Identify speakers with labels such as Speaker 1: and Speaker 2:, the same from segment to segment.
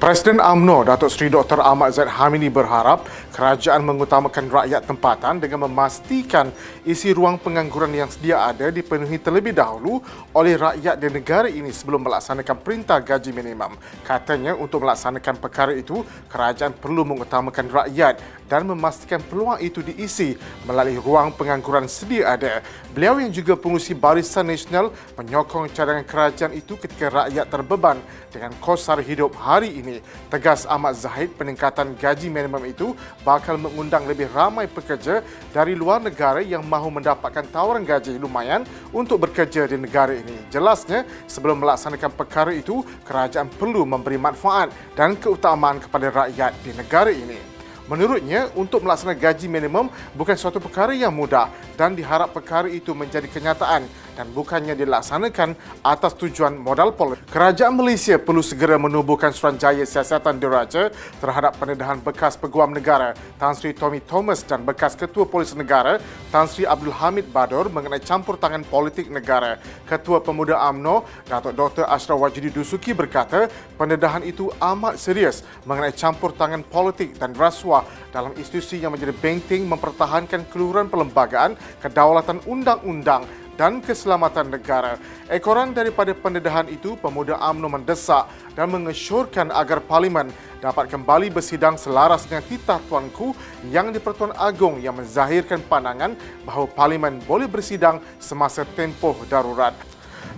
Speaker 1: Presiden AMNO Datuk Seri Dr. Ahmad Zaid Hamidi berharap kerajaan mengutamakan rakyat tempatan dengan memastikan isi ruang pengangguran yang sedia ada dipenuhi terlebih dahulu oleh rakyat di negara ini sebelum melaksanakan perintah gaji minimum. Katanya untuk melaksanakan perkara itu, kerajaan perlu mengutamakan rakyat dan memastikan peluang itu diisi melalui ruang pengangguran sedia ada. Beliau yang juga pengurusi Barisan Nasional menyokong cadangan kerajaan itu ketika rakyat terbeban dengan kos sara hidup hari ini. Tegas Ahmad Zahid peningkatan gaji minimum itu bakal mengundang lebih ramai pekerja dari luar negara yang mahu mendapatkan tawaran gaji lumayan untuk bekerja di negara ini. Jelasnya, sebelum melaksanakan perkara itu, kerajaan perlu memberi manfaat dan keutamaan kepada rakyat di negara ini. Menurutnya, untuk melaksanakan gaji minimum bukan suatu perkara yang mudah dan diharap perkara itu menjadi kenyataan dan bukannya dilaksanakan atas tujuan modal politik. Kerajaan Malaysia perlu segera menubuhkan suranjaya siasatan diraja terhadap pendedahan bekas peguam negara Tan Sri Tommy Thomas dan bekas Ketua Polis Negara Tan Sri Abdul Hamid Badur mengenai campur tangan politik negara. Ketua Pemuda AMNO Datuk Dr. Ashraf Wajidi Dusuki berkata pendedahan itu amat serius mengenai campur tangan politik dan rasuah dalam institusi yang menjadi benteng mempertahankan keluhuran perlembagaan, kedaulatan undang-undang dan keselamatan negara. Ekoran daripada pendedahan itu, pemuda AMNO mendesak dan mengesyorkan agar Parlimen dapat kembali bersidang selaras dengan titah tuanku yang di Pertuan Agong yang menzahirkan pandangan bahawa Parlimen boleh bersidang semasa tempoh darurat.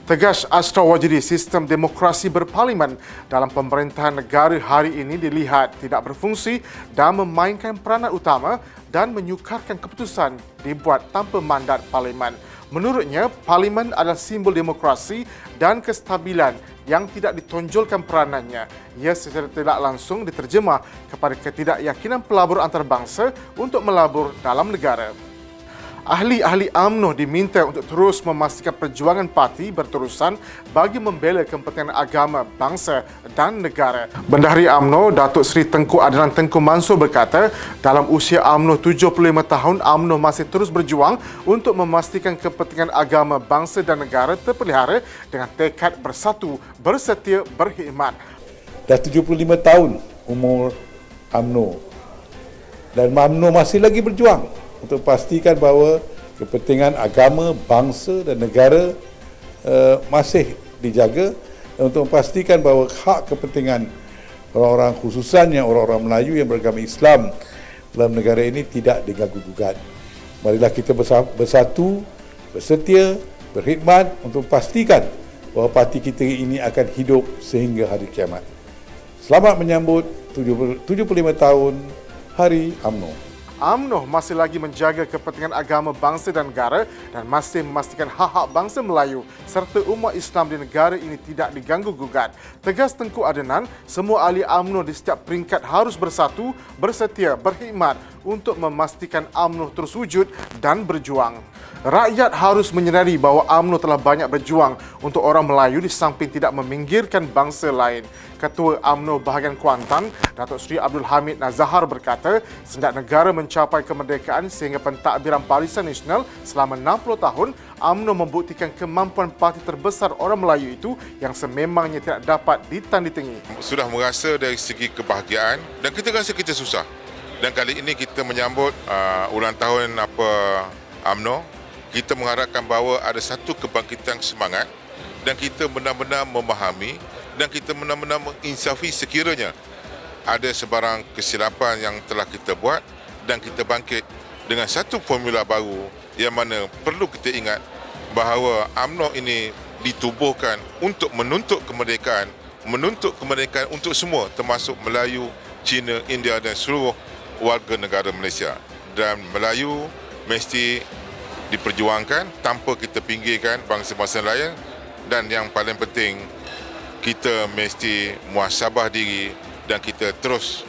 Speaker 1: Tegas Astra Wajidi, sistem demokrasi berparlimen dalam pemerintahan negara hari ini dilihat tidak berfungsi dan memainkan peranan utama dan menyukarkan keputusan dibuat tanpa mandat parlimen. Menurutnya, parlimen adalah simbol demokrasi dan kestabilan yang tidak ditonjolkan peranannya. Ia secara tidak langsung diterjemah kepada ketidakyakinan pelabur antarabangsa untuk melabur dalam negara. Ahli-ahli AMNO diminta untuk terus memastikan perjuangan parti berterusan bagi membela kepentingan agama, bangsa dan negara. Bendahari AMNO, Datuk Seri Tengku Adnan Tengku Mansur berkata, dalam usia AMNO 75 tahun, AMNO masih terus berjuang untuk memastikan kepentingan agama, bangsa dan negara terpelihara dengan tekad bersatu, bersetia, berkhidmat.
Speaker 2: Dah 75 tahun umur AMNO dan AMNO masih lagi berjuang untuk pastikan bahawa kepentingan agama, bangsa dan negara uh, masih dijaga dan untuk memastikan bahawa hak kepentingan orang-orang khususannya orang-orang Melayu yang beragama Islam dalam negara ini tidak diganggu-gugat. Marilah kita bersatu, bersetia, berkhidmat untuk memastikan bahawa parti kita ini akan hidup sehingga hari kiamat. Selamat menyambut 75 tahun Hari UMNO.
Speaker 1: AMNO masih lagi menjaga kepentingan agama bangsa dan negara dan masih memastikan hak-hak bangsa Melayu serta umat Islam di negara ini tidak diganggu gugat. Tegas Tengku Adenan, semua ahli AMNO di setiap peringkat harus bersatu, bersetia, berkhidmat untuk memastikan AMNO terus wujud dan berjuang. Rakyat harus menyedari bahawa UMNO telah banyak berjuang untuk orang Melayu di samping tidak meminggirkan bangsa lain. Ketua UMNO bahagian Kuantan, Datuk Seri Abdul Hamid Nazahar berkata, sejak negara mencapai kemerdekaan sehingga pentadbiran Barisan Nasional selama 60 tahun, UMNO membuktikan kemampuan parti terbesar orang Melayu itu yang sememangnya tidak dapat ditandingi.
Speaker 3: Sudah merasa dari segi kebahagiaan dan kita rasa kita susah. Dan kali ini kita menyambut uh, ulang tahun apa UMNO kita mengharapkan bahawa ada satu kebangkitan semangat dan kita benar-benar memahami dan kita benar-benar menginsafi sekiranya ada sebarang kesilapan yang telah kita buat dan kita bangkit dengan satu formula baru yang mana perlu kita ingat bahawa UMNO ini ditubuhkan untuk menuntut kemerdekaan menuntut kemerdekaan untuk semua termasuk Melayu, Cina, India dan seluruh warga negara Malaysia. Dan Melayu mesti diperjuangkan tanpa kita pinggirkan bangsa-bangsa lain. Dan yang paling penting kita mesti muasabah diri dan kita terus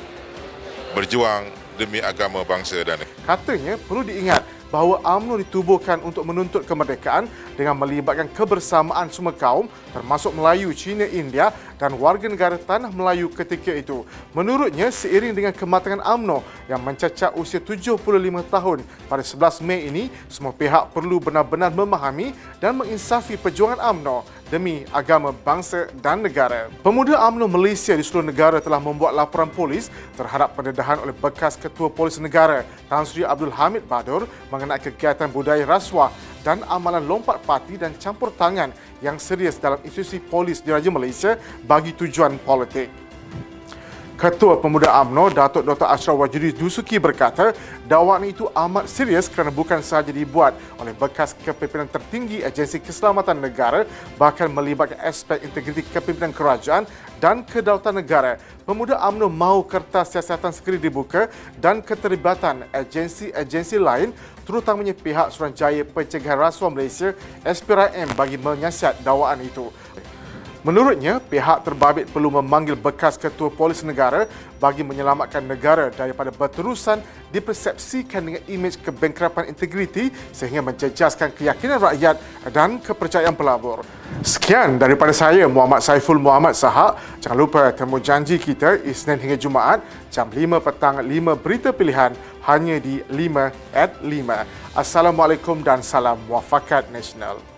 Speaker 3: berjuang demi agama bangsa dan negara.
Speaker 1: Katanya perlu diingat bahawa UMNO ditubuhkan untuk menuntut kemerdekaan dengan melibatkan kebersamaan semua kaum termasuk Melayu, Cina, India dan warga negara Tanah Melayu ketika itu. Menurutnya, seiring dengan kematangan UMNO yang mencecah usia 75 tahun pada 11 Mei ini, semua pihak perlu benar-benar memahami dan menginsafi perjuangan UMNO demi agama bangsa dan negara. Pemuda UMNO Malaysia di seluruh negara telah membuat laporan polis terhadap pendedahan oleh bekas Ketua Polis Negara Tan Sri Abdul Hamid Badur mengenai kegiatan budaya rasuah dan amalan lompat parti dan campur tangan yang serius dalam institusi polis di Raja Malaysia bagi tujuan politik. Ketua Pemuda AMNO, Datuk Dr. Ashraf Wajudi Dusuki berkata, dakwaan itu amat serius kerana bukan sahaja dibuat oleh bekas kepimpinan tertinggi Agensi Keselamatan Negara, bahkan melibatkan aspek integriti kepimpinan kerajaan dan kedaulatan negara. Pemuda AMNO mahu kertas siasatan segera dibuka dan keterlibatan agensi-agensi lain terutamanya pihak Suruhanjaya Pencegahan Rasuah Malaysia SPRM bagi menyiasat dakwaan itu. Menurutnya, pihak terbabit perlu memanggil bekas ketua polis negara bagi menyelamatkan negara daripada berterusan dipersepsikan dengan imej kebengkrapan integriti sehingga menjejaskan keyakinan rakyat dan kepercayaan pelabur. Sekian daripada saya, Muhammad Saiful Muhammad Sahak. Jangan lupa temu janji kita Isnin hingga Jumaat jam 5 petang 5 berita pilihan hanya di 5 at 5. Assalamualaikum dan salam muafakat nasional.